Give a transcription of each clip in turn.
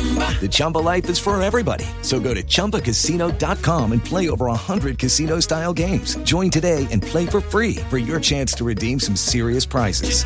The Chumba life is for everybody. So go to ChumbaCasino.com and play over 100 casino style games. Join today and play for free for your chance to redeem some serious prizes.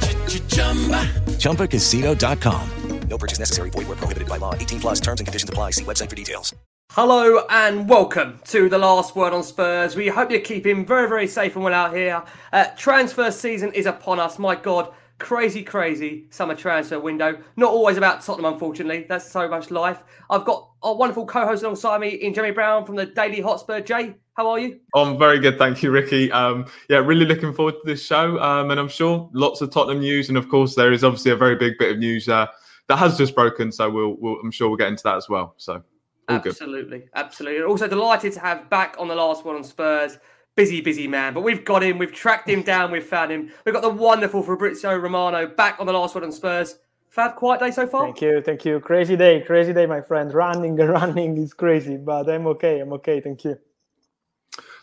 ChumbaCasino.com. No purchase necessary. Void were prohibited by law. 18 plus terms and conditions apply. See website for details. Hello and welcome to the last word on Spurs. We hope you're keeping very, very safe and well out here. Uh, transfer season is upon us. My God, crazy, crazy summer transfer window. Not always about Tottenham, unfortunately. That's so much life. I've got a wonderful co-host alongside me in Jamie Brown from the Daily Hotspur. Jay, how are you? I'm very good, thank you, Ricky. Um, yeah, really looking forward to this show, um, and I'm sure lots of Tottenham news, and of course there is obviously a very big bit of news uh, that has just broken. So we'll, we'll, I'm sure we'll get into that as well. So all good. Absolutely, absolutely. Also delighted to have back on the last one on Spurs. Busy, busy man, but we've got him. We've tracked him down. We've found him. We've got the wonderful Fabrizio Romano back on the last one on Spurs. Fab, quiet day so far. Thank you, thank you. Crazy day, crazy day, my friend. Running and running is crazy, but I'm okay. I'm okay. Thank you.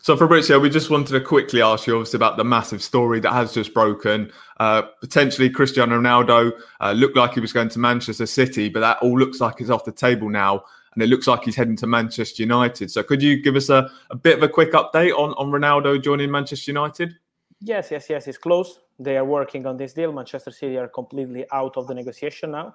So, Fabrizio, we just wanted to quickly ask you, obviously, about the massive story that has just broken. Uh, potentially, Cristiano Ronaldo uh, looked like he was going to Manchester City, but that all looks like it's off the table now, and it looks like he's heading to Manchester United. So, could you give us a, a bit of a quick update on, on Ronaldo joining Manchester United? Yes, yes, yes. It's close. They are working on this deal. Manchester City are completely out of the negotiation now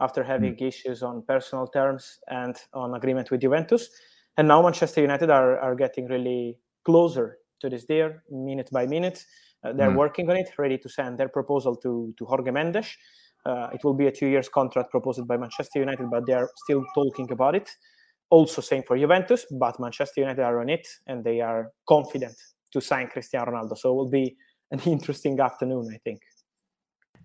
after having issues on personal terms and on agreement with Juventus. And now Manchester United are, are getting really closer to this deal minute by minute. Uh, they're Mm. working on it, ready to send their proposal to, to Jorge Mendes. Uh, it will be a two years contract proposed by Manchester United, but they are still talking about it. Also, same for Juventus, but Manchester United are on it and they are confident to sign Cristiano Ronaldo. So it will be an interesting afternoon, I think.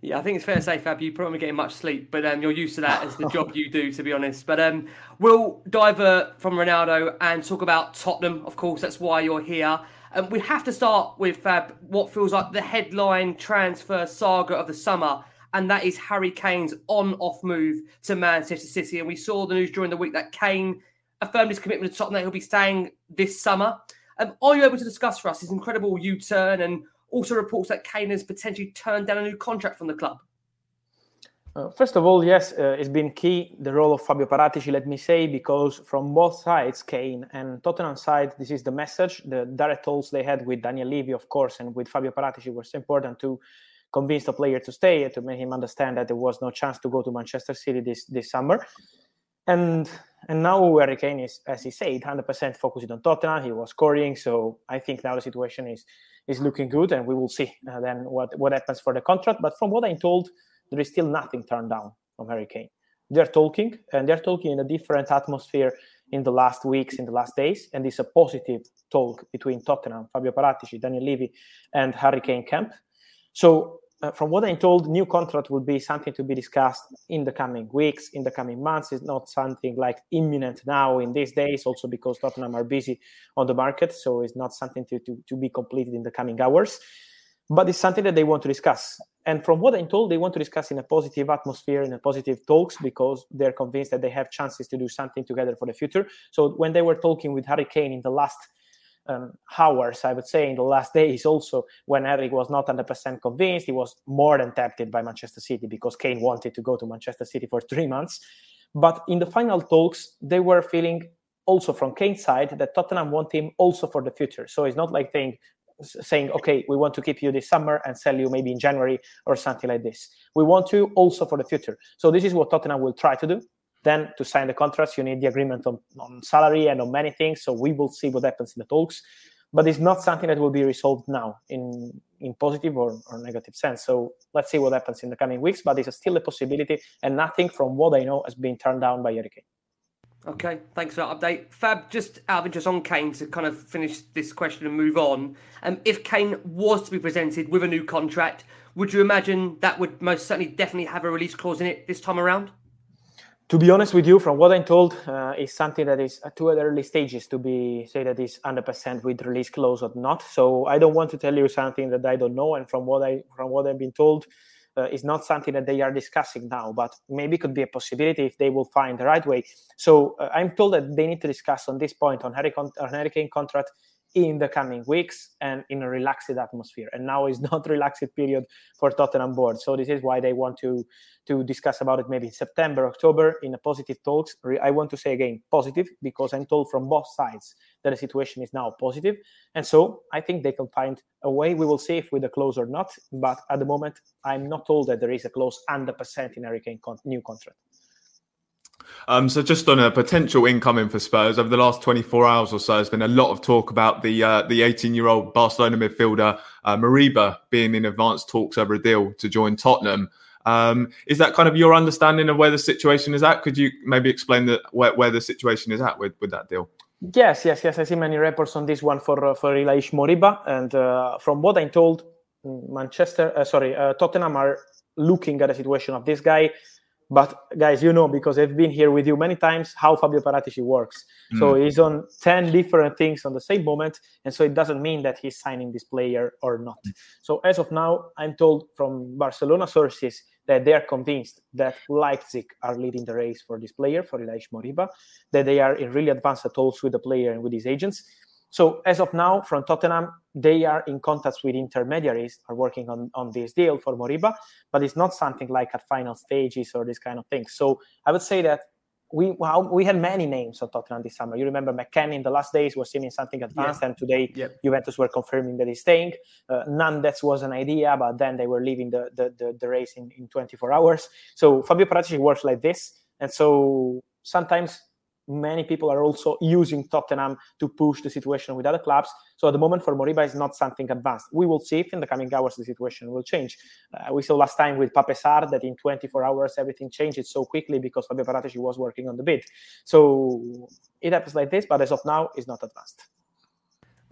Yeah, I think it's fair to say, Fab, you probably getting much sleep, but um, you're used to that as the job you do, to be honest. But um, we'll divert from Ronaldo and talk about Tottenham. Of course, that's why you're here. Um, we have to start with Fab, what feels like the headline transfer saga of the summer, and that is Harry Kane's on-off move to Manchester City. And we saw the news during the week that Kane affirmed his commitment to Tottenham he'll be staying this summer. Um, are you able to discuss for us his incredible U-turn and also reports that Kane has potentially turned down a new contract from the club? Uh, first of all, yes, uh, it's been key the role of Fabio Paratici, let me say, because from both sides, Kane and Tottenham side, this is the message. The direct talks they had with Daniel Levy, of course, and with Fabio Paratici were so important to convince the player to stay, to make him understand that there was no chance to go to Manchester City this, this summer. And and now Harry Kane is, as he said, 100% focused on Tottenham. He was scoring, so I think now the situation is is looking good, and we will see uh, then what what happens for the contract. But from what I'm told, there is still nothing turned down from Harry Kane. They're talking, and they're talking in a different atmosphere in the last weeks, in the last days, and it's a positive talk between Tottenham, Fabio Paratici, Daniel Levy, and Harry Kane camp. So, uh, from what I'm told, new contract will be something to be discussed in the coming weeks, in the coming months. It's not something like imminent now in these days, also because Tottenham are busy on the market, so it's not something to, to, to be completed in the coming hours but it's something that they want to discuss. And from what I'm told, they want to discuss in a positive atmosphere, in a positive talks, because they're convinced that they have chances to do something together for the future. So when they were talking with Harry Kane in the last um, hours, I would say, in the last days, also when Eric was not 100% convinced, he was more than tempted by Manchester City because Kane wanted to go to Manchester City for three months. But in the final talks, they were feeling also from Kane's side that Tottenham want him also for the future. So it's not like saying, saying, okay, we want to keep you this summer and sell you maybe in January or something like this. We want you also for the future. So this is what Tottenham will try to do. Then to sign the contracts, you need the agreement on, on salary and on many things. So we will see what happens in the talks. But it's not something that will be resolved now in in positive or, or negative sense. So let's see what happens in the coming weeks. But it's still a possibility, and nothing from what I know has been turned down by Harry Okay, thanks for that update. Fab, just out of interest on Kane to kind of finish this question and move on. Um, if Kane was to be presented with a new contract, would you imagine that would most certainly definitely have a release clause in it this time around? To be honest with you, from what I'm told, uh, is something that is at too early stages to be say that is 100% with release clause or not. So I don't want to tell you something that I don't know. And from what I from what I've been told, uh, is not something that they are discussing now, but maybe could be a possibility if they will find the right way. So uh, I'm told that they need to discuss on this point on Harry Kane, on Harry Kane contract in the coming weeks and in a relaxed atmosphere. And now is not relaxed period for Tottenham board. So this is why they want to to discuss about it maybe in September, October in a positive talks. I want to say again positive because I'm told from both sides that the situation is now positive. And so I think they can find a way. We will see if with a close or not. But at the moment, I'm not told that there is a close 100% in Harry Kane con- new contract. Um, so just on a potential incoming for Spurs over the last 24 hours or so, there's been a lot of talk about the uh, the 18 year old Barcelona midfielder uh, Moriba being in advanced talks over a deal to join Tottenham. Um, is that kind of your understanding of where the situation is at? Could you maybe explain the, where, where the situation is at with, with that deal? Yes, yes, yes. I see many reports on this one for uh, for Ilaix Moriba, and uh, from what I'm told, Manchester, uh, sorry, uh, Tottenham are looking at the situation of this guy but guys, you know because I've been here with you many times how Fabio Paratici works. Mm. So he's on ten different things on the same moment, and so it doesn't mean that he's signing this player or not. So as of now, I'm told from Barcelona sources that they are convinced that Leipzig are leading the race for this player for Ilaix Moriba, that they are in really advanced talks with the player and with his agents. So as of now, from Tottenham, they are in contact with intermediaries, are working on, on this deal for Moriba, but it's not something like at final stages or this kind of thing. So I would say that we well, we had many names on Tottenham this summer. You remember McKennie in the last days was seeming something advanced, yeah. and today. Juventus were confirming that he's staying. Uh, that was an idea, but then they were leaving the the, the, the race in, in 24 hours. So Fabio Paratici works like this, and so sometimes many people are also using Tottenham to push the situation with other clubs. So at the moment for Moriba is not something advanced. We will see if in the coming hours the situation will change. Uh, we saw last time with Pape Sarr that in 24 hours everything changed so quickly because Fabio Paratici was working on the bid. So it happens like this, but as of now, it's not advanced.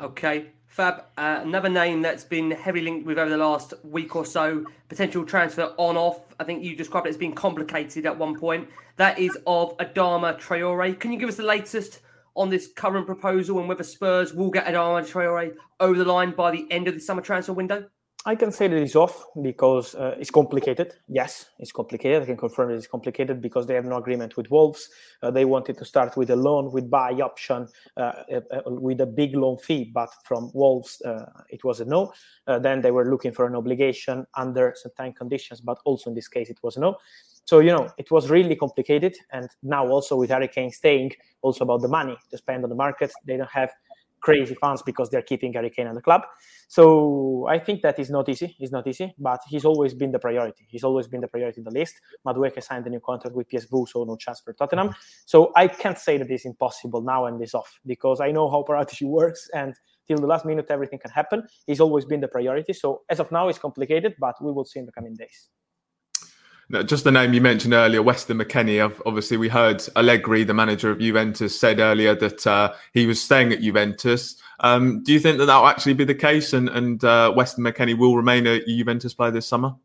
Okay, Fab. Uh, another name that's been heavily linked with over the last week or so, potential transfer on off. I think you described it as being complicated at one point. That is of Adama Traore. Can you give us the latest on this current proposal and whether Spurs will get Adama Traore over the line by the end of the summer transfer window? I can say that it's off because uh, it's complicated. Yes, it's complicated. I can confirm it's complicated because they have no agreement with Wolves. Uh, they wanted to start with a loan with buy option uh, uh, uh with a big loan fee, but from Wolves uh, it was a no. then they were looking for an obligation under certain conditions, but also in this case it was no. So you know it was really complicated, and now also with Harry Kane staying, also about the money to spend on the market, they don't have crazy fans because they're keeping Harry Kane at the club. So I think that is not easy. It's not easy, but he's always been the priority. He's always been the priority in the list. Madueke signed a new contract with PSV, so no chance for Tottenham. So I can't say that it's impossible now and it's off because I know how Paratici works and till the last minute everything can happen. He's always been the priority. So as of now, it's complicated, but we will see in the coming days just the name you mentioned earlier, Weston McKennie. Obviously, we heard Allegri, the manager of Juventus, said earlier that uh, he was staying at Juventus. Um, do you think that that will actually be the case, and, and uh, Weston McKennie will remain a Juventus player this summer?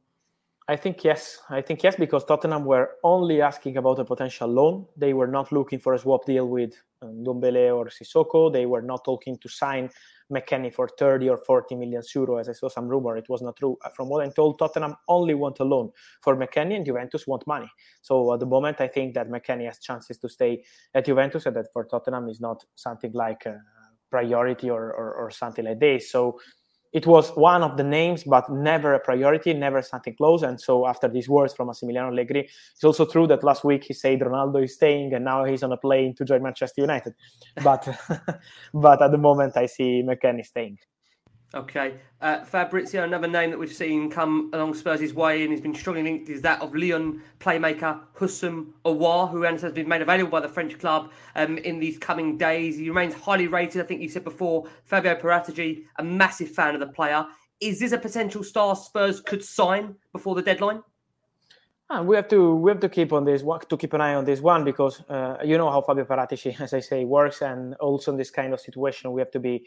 I think yes. I think yes because Tottenham were only asking about a potential loan. They were not looking for a swap deal with um, Ndombele or Sissoko. They were not talking to sign McKennie for 30 or 40 million euro, as I saw some rumor. It was not true. Uh, from what I'm told, Tottenham only want a loan for McKennie and Juventus want money. So at the moment, I think that McKennie has chances to stay at Juventus and that for Tottenham is not something like a priority or, or, or something like this. So it was one of the names, but never a priority, never something close. And so after these words from Massimiliano Allegri, it's also true that last week he said Ronaldo is staying, and now he's on a plane to join Manchester United. But but at the moment, I see McKennie staying. Okay. Uh, Fabrizio, another name that we've seen come along Spurs' way and he's been strongly linked is that of Lyon playmaker Houssem Aouar, who has been made available by the French club um, in these coming days. He remains highly rated. I think you said before, Fabio Paratici, a massive fan of the player. Is this a potential star Spurs could sign before the deadline? Ah, we have to we have to keep on this to keep an eye on this one because uh, you know how Fabio Paratici, as I say, works, and also in this kind of situation we have to be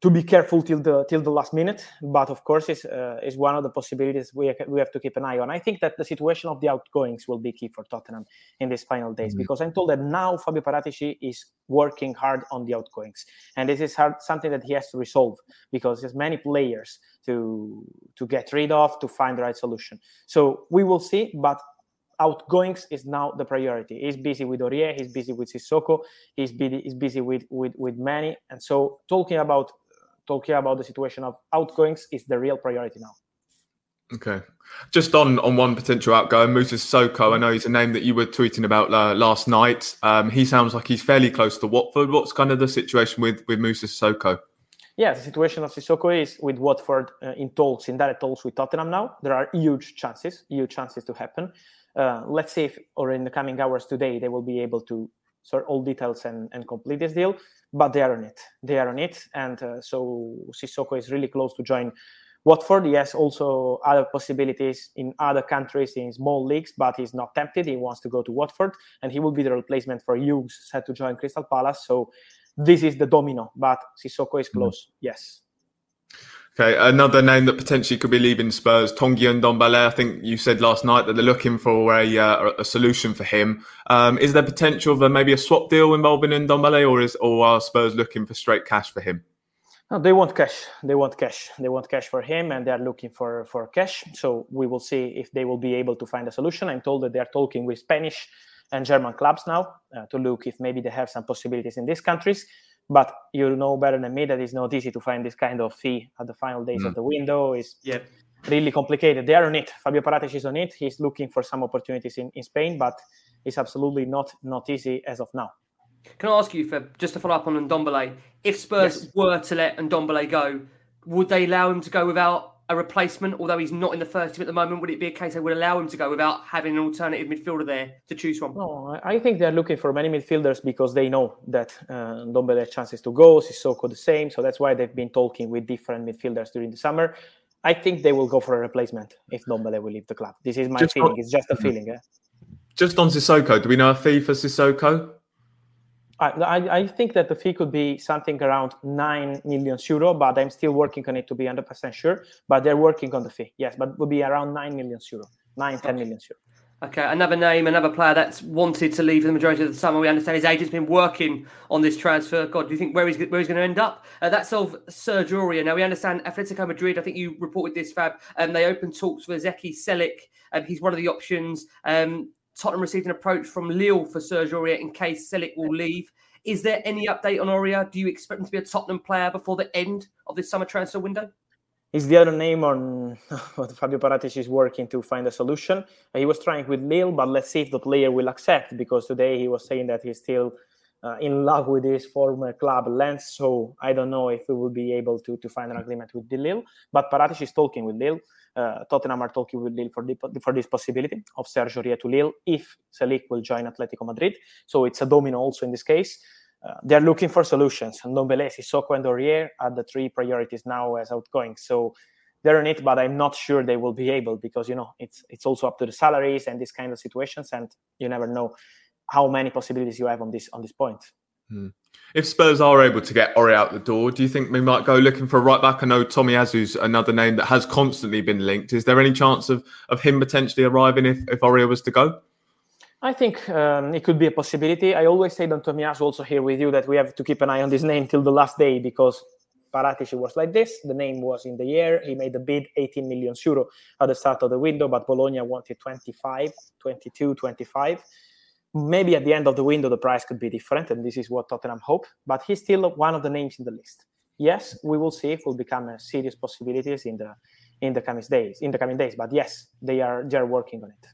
to be careful till the till the last minute. But of course, is uh, is one of the possibilities we we have to keep an eye on. I think that the situation of the outgoings will be key for Tottenham in these final days mm-hmm. because I'm told that now Fabio Paratici is working hard on the outgoings, and this is hard, something that he has to resolve because there's many players to to get rid of to find the right solution. So we will see, but outgoings is now the priority. He's busy with Aurier, he's busy with Sissoko, he's busy, he's busy with, with, with many. And so talking about talking about the situation of outgoings is the real priority now. Okay. Just on on one potential outgoing, Moussa Sissoko. I know he's a name that you were tweeting about uh, last night. Um, he sounds like he's fairly close to Watford. What's kind of the situation with with Moussa Sissoko? Yeah, the situation of Sissoko is with Watford uh, in talks, in direct talks with Tottenham now. There are huge chances, huge chances to happen. Uh, let's see if, or in the coming hours today, they will be able to sort all details and, and complete this deal but they are on it. They are on it, and uh, so Sissoko is really close to join Watford. He has also other possibilities in other countries in small leagues, but he's not tempted. He wants to go to Watford, and he will be the replacement for Hughes, set to join Crystal Palace. So this is the domino, but Sissoko is mm. close. Mm-hmm. Yes. Okay, another name that potentially could be leaving Spurs, Tanguy Ndombele. I think you said last night that they're looking for a, uh, a solution for him. Um, is there potential for maybe a swap deal involving Ndombele, or is or are Spurs looking for straight cash for him? No, they want cash. They want cash. They want cash for him, and they are looking for for cash. So we will see if they will be able to find a solution. I'm told that they are talking with Spanish and German clubs now uh, to look if maybe they have some possibilities in these countries. But you know better than me that it's not easy to find this kind of fee at the final days mm. of the window. It's yeah. really complicated. They are on it. Fabio Paratici is on it. He's looking for some opportunities in, in Spain, but it's absolutely not not easy as of now. Can I ask you for just to follow up on Ndombele? If Spurs yes. were to let Ndombele go, would they allow him to go without a replacement, although he's not in the first team at the moment, would it be a case they would allow him to go without having an alternative midfielder there to choose from? No, I think they're looking for many midfielders because they know that uh, Ndombele has chances to go, Sissoko the same, so that's why they've been talking with different midfielders during the summer. I think they will go for a replacement if Ndombele will leave the club. This is my just feeling. On, it's just a feeling. Eh? Just on Sissoko, do we know a fee for Sissoko? I, I, think that the fee could be something around 9 million euro, but I'm still working on it to be 100% sure. But they're working on the fee, yes, but it will be around 9 million euro, 9, 10 million euro. Okay, another name, another player that's wanted to leave for the majority of the summer. We understand his agent's been working on this transfer. God, do you think where he's where he's going to end up? Uh, that's of Serge Aurier. Now we understand Atletico Madrid. I think you reported this, Fab. And um, they opened talks with Zeki Celik. Um, he's one of the options. Um, Tottenham received an approach from Lille for Serge Aurier in case Celik will leave. Is there any update on Aurier? Do you expect him to be a Tottenham player before the end of this summer transfer window? Is the other name on what Fabio Paratici is working to find a solution. He was trying with Lille, but let's see if the player will accept because today he was saying that he's still uh, in love with his former club Lens. So I don't know if we will be able to, to find an agreement with Lille. But Paratici is talking with Lille uh, Tottenham are talking with Lille for, the, for this possibility of Sergio Aurier to Lille if Celik will join Atletico Madrid. So it's a domino also in this case. Uh, they're looking for solutions. And Ndombele, Sissoko, and Aurier are the three priorities now as outgoing. So they're in it, but I'm not sure they will be able because you know it's it's also up to the salaries and these kind of situations, and you never know how many possibilities you have on this on this point. Hmm. If Spurs are able to get Ori out the door, do you think we might go looking for a right back? I know Tomiyasu's another name that has constantly been linked. Is there any chance of, of him potentially arriving if, if Ori was to go? I think um, it could be a possibility. I always say that Tomiyasu also here with you that we have to keep an eye on this name till the last day because Paratici was like this. The name was in the air. He made a bid 18 million euro at the start of the window, but Bologna wanted 25, 22, 25 maybe at the end of the window the price could be different and this is what tottenham hope but he's still one of the names in the list yes, we will see if will become a serious possibilities in the in the coming days. In the coming days, but yes, they are they are working on it.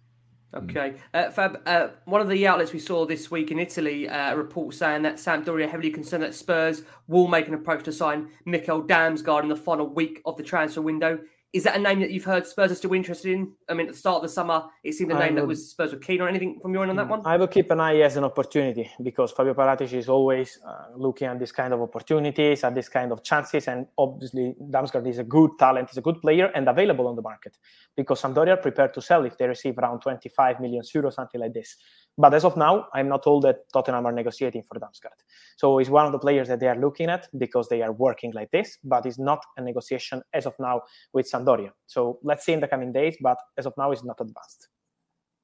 Okay, uh, Fab. Uh, one of the outlets we saw this week in Italy, uh, a report saying that Sampdoria heavily concerned that Spurs will make an approach to sign Mikkel Damsgaard in the final week of the transfer window. Is that a name that you've heard Spurs are still interested in? I mean, at the start of the summer, it seemed a name that was Spurs were keen on. Anything from your end on that one? I will keep an eye as an opportunity because Fabio Paratici is always uh, looking at this kind of opportunities, at this kind of chances, and obviously Damsgaard is a good talent, is a good player, and available on the market because Sampdoria are prepared to sell if they receive around 25 million euros, something like this. But as of now, I'm not told that Tottenham are negotiating for Damsgaard. So he's one of the players that they are looking at because they are working like this, but it's not a negotiation as of now with Sampdoria. So let's see in the coming days, but as of now, it's not advanced.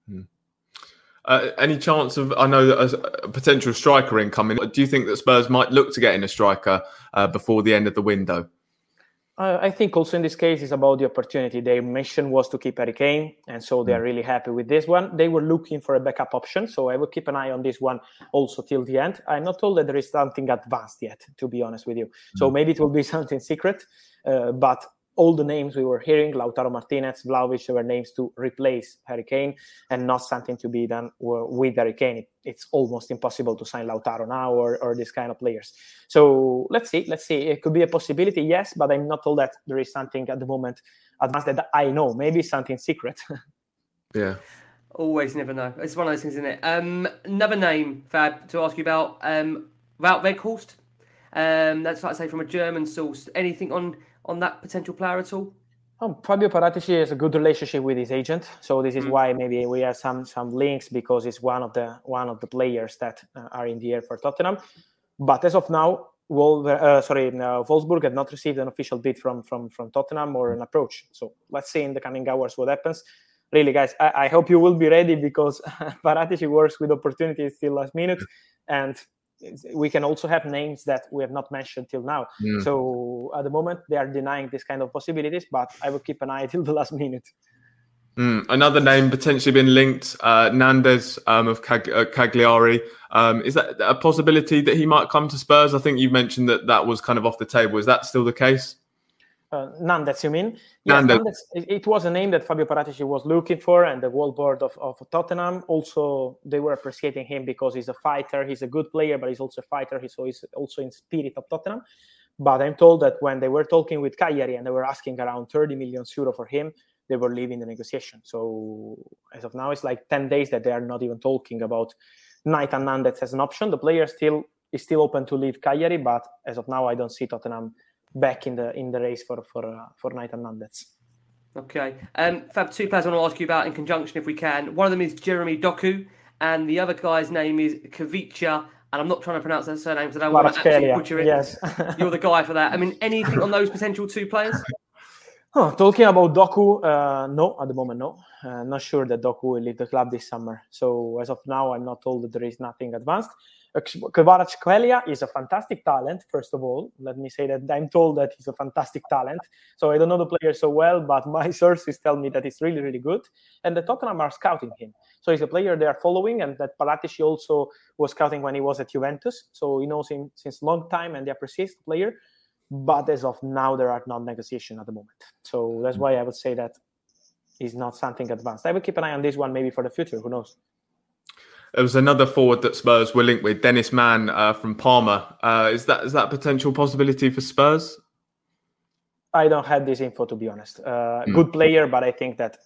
Hmm. Uh, any chance of I know that a, potential striker incoming? Do you think that Spurs might look to get in a striker uh, before the end of the window? I think also in this case is about the opportunity. Their mission was to keep Harry Kane, and so they are mm. really happy with this one. They were looking for a backup option, so I will keep an eye on this one also till the end. I'm not told that there is something advanced yet, to be honest with you. So mm. maybe it will be something secret, uh, but all the names we were hearing, Lautaro Martinez, Vlahovic, were names to replace Harry Kane and not something to be done with Harry Kane. it's almost impossible to sign Lautaro now or, or this kind of players. So let's see, let's see. It could be a possibility, yes, but I'm not told that there is something at the moment advanced that I know. Maybe something secret. yeah. Always never know. It's one of those things, isn't it? Um, another name, Fab, to ask you about. Um, Wout Weghorst. Um, that's like I say from a German source. Anything on on that potential player at all? Oh, Fabio Paratici has a good relationship with his agent, so this is mm. why maybe we have some some links because it's one of the one of the players that uh, are in the air for Tottenham. But as of now, Wolver, uh, sorry, uh, Wolfsburg had not received an official bid from from from Tottenham or an approach. So let's see in the coming hours what happens. Really, guys, I, I hope you will be ready because Paratici works with opportunities till last minute, and we can also have names that we have not mentioned till now. Mm. So at the moment, they are denying this kind of possibilities, but I will keep an eye till the last minute. Mm. Another name potentially been linked, uh, Nandez um, of Cag- uh, Cagliari. Um, is that a possibility that he might come to Spurs? I think you mentioned that that was kind of off the table. Is that still the case? Uh, Nandez, you mean? Yes, it was a name that Fabio Paratici was looking for, and the whole board of, of Tottenham also they were appreciating him because he's a fighter. He's a good player, but he's also a fighter. He's always also in spirit of Tottenham. But I'm told that when they were talking with Cagliari and they were asking around 30 million euro for him, they were leaving the negotiation. So as of now, it's like 10 days that they are not even talking about Nahitan Nandez as an option. The player still is still open to leave Cagliari, but as of now, I don't see Tottenham back in the in the race for for uh, for and Nandez. Okay, um, Fab, two players I want to ask you about in conjunction, if we can. One of them is Jeremy Doku, and the other guy's name is Kavicha. And I'm not trying to pronounce that surname because I don't want to actually butcher it. Yes. You're the guy for that. I mean, anything on those potential two players? Oh, talking about Doku, uh, no, at the moment, no. Uh, not sure that Doku will leave the club this summer. So as of now, I'm not told that there is nothing advanced. Kvaratskhelia is a fantastic talent, first of all. Let me say that I'm told that he's a fantastic talent. So I don't know the player so well, but my sources tell me that he's really, really good. And the Tottenham are scouting him. So he's a player they are following, and that Paratici also was scouting when he was at Juventus. So he knows him since long time, and they appreciate the player. But as of now, there are no negotiation at the moment. So that's mm. why I would say that is not something advanced. I will keep an eye on this one maybe for the future. Who knows? There was another forward that Spurs were linked with, Dennis Man uh, from Parma. Uh, is that is that a potential possibility for Spurs? I don't have this info to be honest. Uh, mm. Good player, but I think that,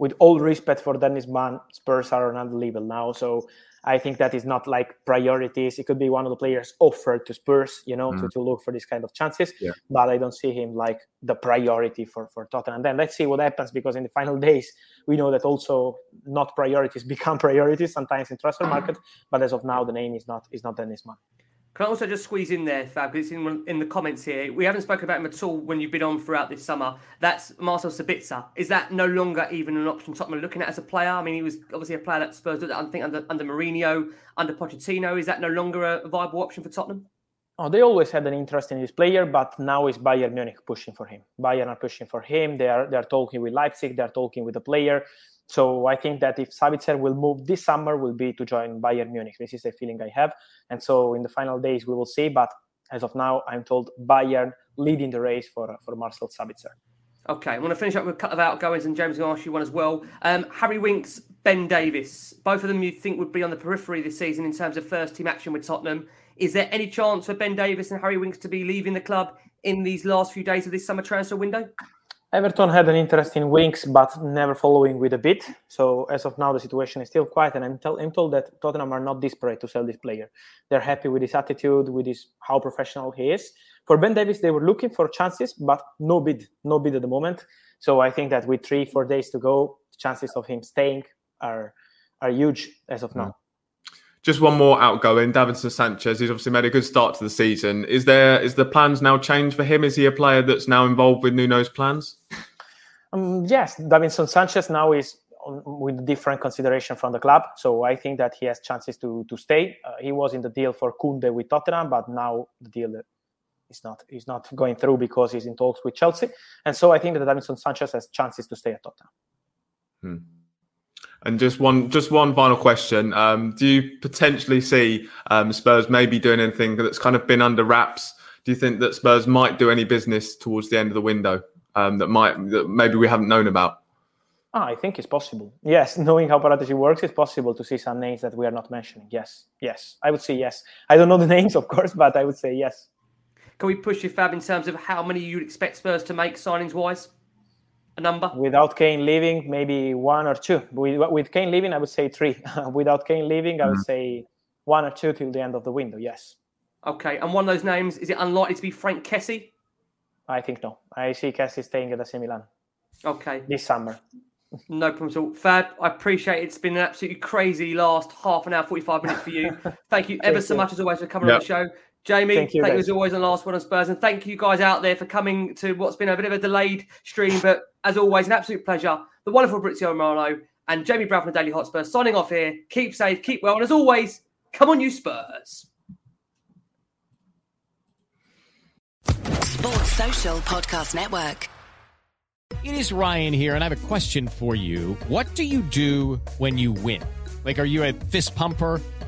with all respect for Dennis Man, Spurs are on another level now. So I think that is not like priorities. It could be one of the players offered to Spurs, you know, mm. to, to look for this kind of chances. Yeah. But I don't see him like the priority for, for Tottenham. And then let's see what happens because in the final days, we know that also not priorities become priorities sometimes in transfer market. But as of now, the name is not is not Dennis Man. Can I also just squeeze in there, Fab, because it's in, in the comments here. We haven't spoken about him at all when you've been on throughout this summer. That's Marcel Sabitzer. Is that no longer even an option Tottenham are looking at as a player? I mean, he was obviously a player that Spurs did, I think, under, under Mourinho, under Pochettino. Is that no longer a viable option for Tottenham? Oh, they always had an interest in this player, but now it's Bayern Munich pushing for him. Bayern are pushing for him. They are they are talking with Leipzig. They are talking with the player. So I think that if Sabitzer will move this summer, will be to join Bayern Munich. This is the feeling I have. And so in the final days, we will see. But as of now, I'm told Bayern leading the race for for Marcel Sabitzer. Okay, I want to finish up with a couple of outgoings, and James will ask you one as well. Um, Harry Winks, Ben Davies, both of them you think would be on the periphery this season in terms of first team action with Tottenham. Is there any chance for Ben Davies and Harry Winks to be leaving the club in these last few days of this summer transfer window? Everton had an interest in Winks, but never following with a bid. So as of now, the situation is still quiet, and I'm, tell, I'm, told that Tottenham are not desperate to sell this player. They're happy with his attitude, with his how professional he is. For Ben Davies, they were looking for chances, but no bid, no bid at the moment. So I think that with three, four days to go, chances of him staying are are huge as of now. Just one more outgoing, Davinson Sanchez. He's obviously made a good start to the season. Is there is the plans now changed for him? Is he a player that's now involved with Nuno's plans? Um, yes, Davinson Sanchez now is on, with different consideration from the club, so I think that he has chances to to stay. Uh, he was in the deal for Kunde with Tottenham, but now the deal is not is not going through because he's in talks with Chelsea, and so I think that Davinson Sanchez has chances to stay at Tottenham. Hmm. And just one, just one final question: um, Do you potentially see um, Spurs maybe doing anything that's kind of been under wraps? Do you think that Spurs might do any business towards the end of the window um, that might that maybe we haven't known about? Oh, I think it's possible. Yes, knowing how Paratici works, it's possible to see some names that we are not mentioning. Yes, yes, I would say yes. I don't know the names, of course, but I would say yes. Can we push you, Fab, in terms of how many you'd expect Spurs to make signings wise? A number? Without Kane leaving, maybe one or two. With, with Kane leaving, I would say three. Without Kane leaving, mm-hmm. I would mm. say one or two till the end of the window, yes. Okay, and one of those names, is it unlikely to be Frank Kessie? I think no. I see Kessie staying at AC Milan. Okay. This summer. No problem at all. Fab, I appreciate it. It's been an absolutely crazy last half an hour, 45 minutes for you. Thank you ever so much, as always, for coming yep. on the show. Jamie, thank you, thank you as always on Last One on Spurs. And thank you guys out there for coming to what's been a bit of a delayed stream, but as always, an absolute pleasure. The wonderful Fabrizio Romano and Jamie Brown from the Daily Hotspur signing off here. Keep safe, keep well, and as always, come on, you Spurs. Sports Social Podcast Network. It is Ryan here, and I have a question for you. What do you do when you win? Like, are you a fist pumper?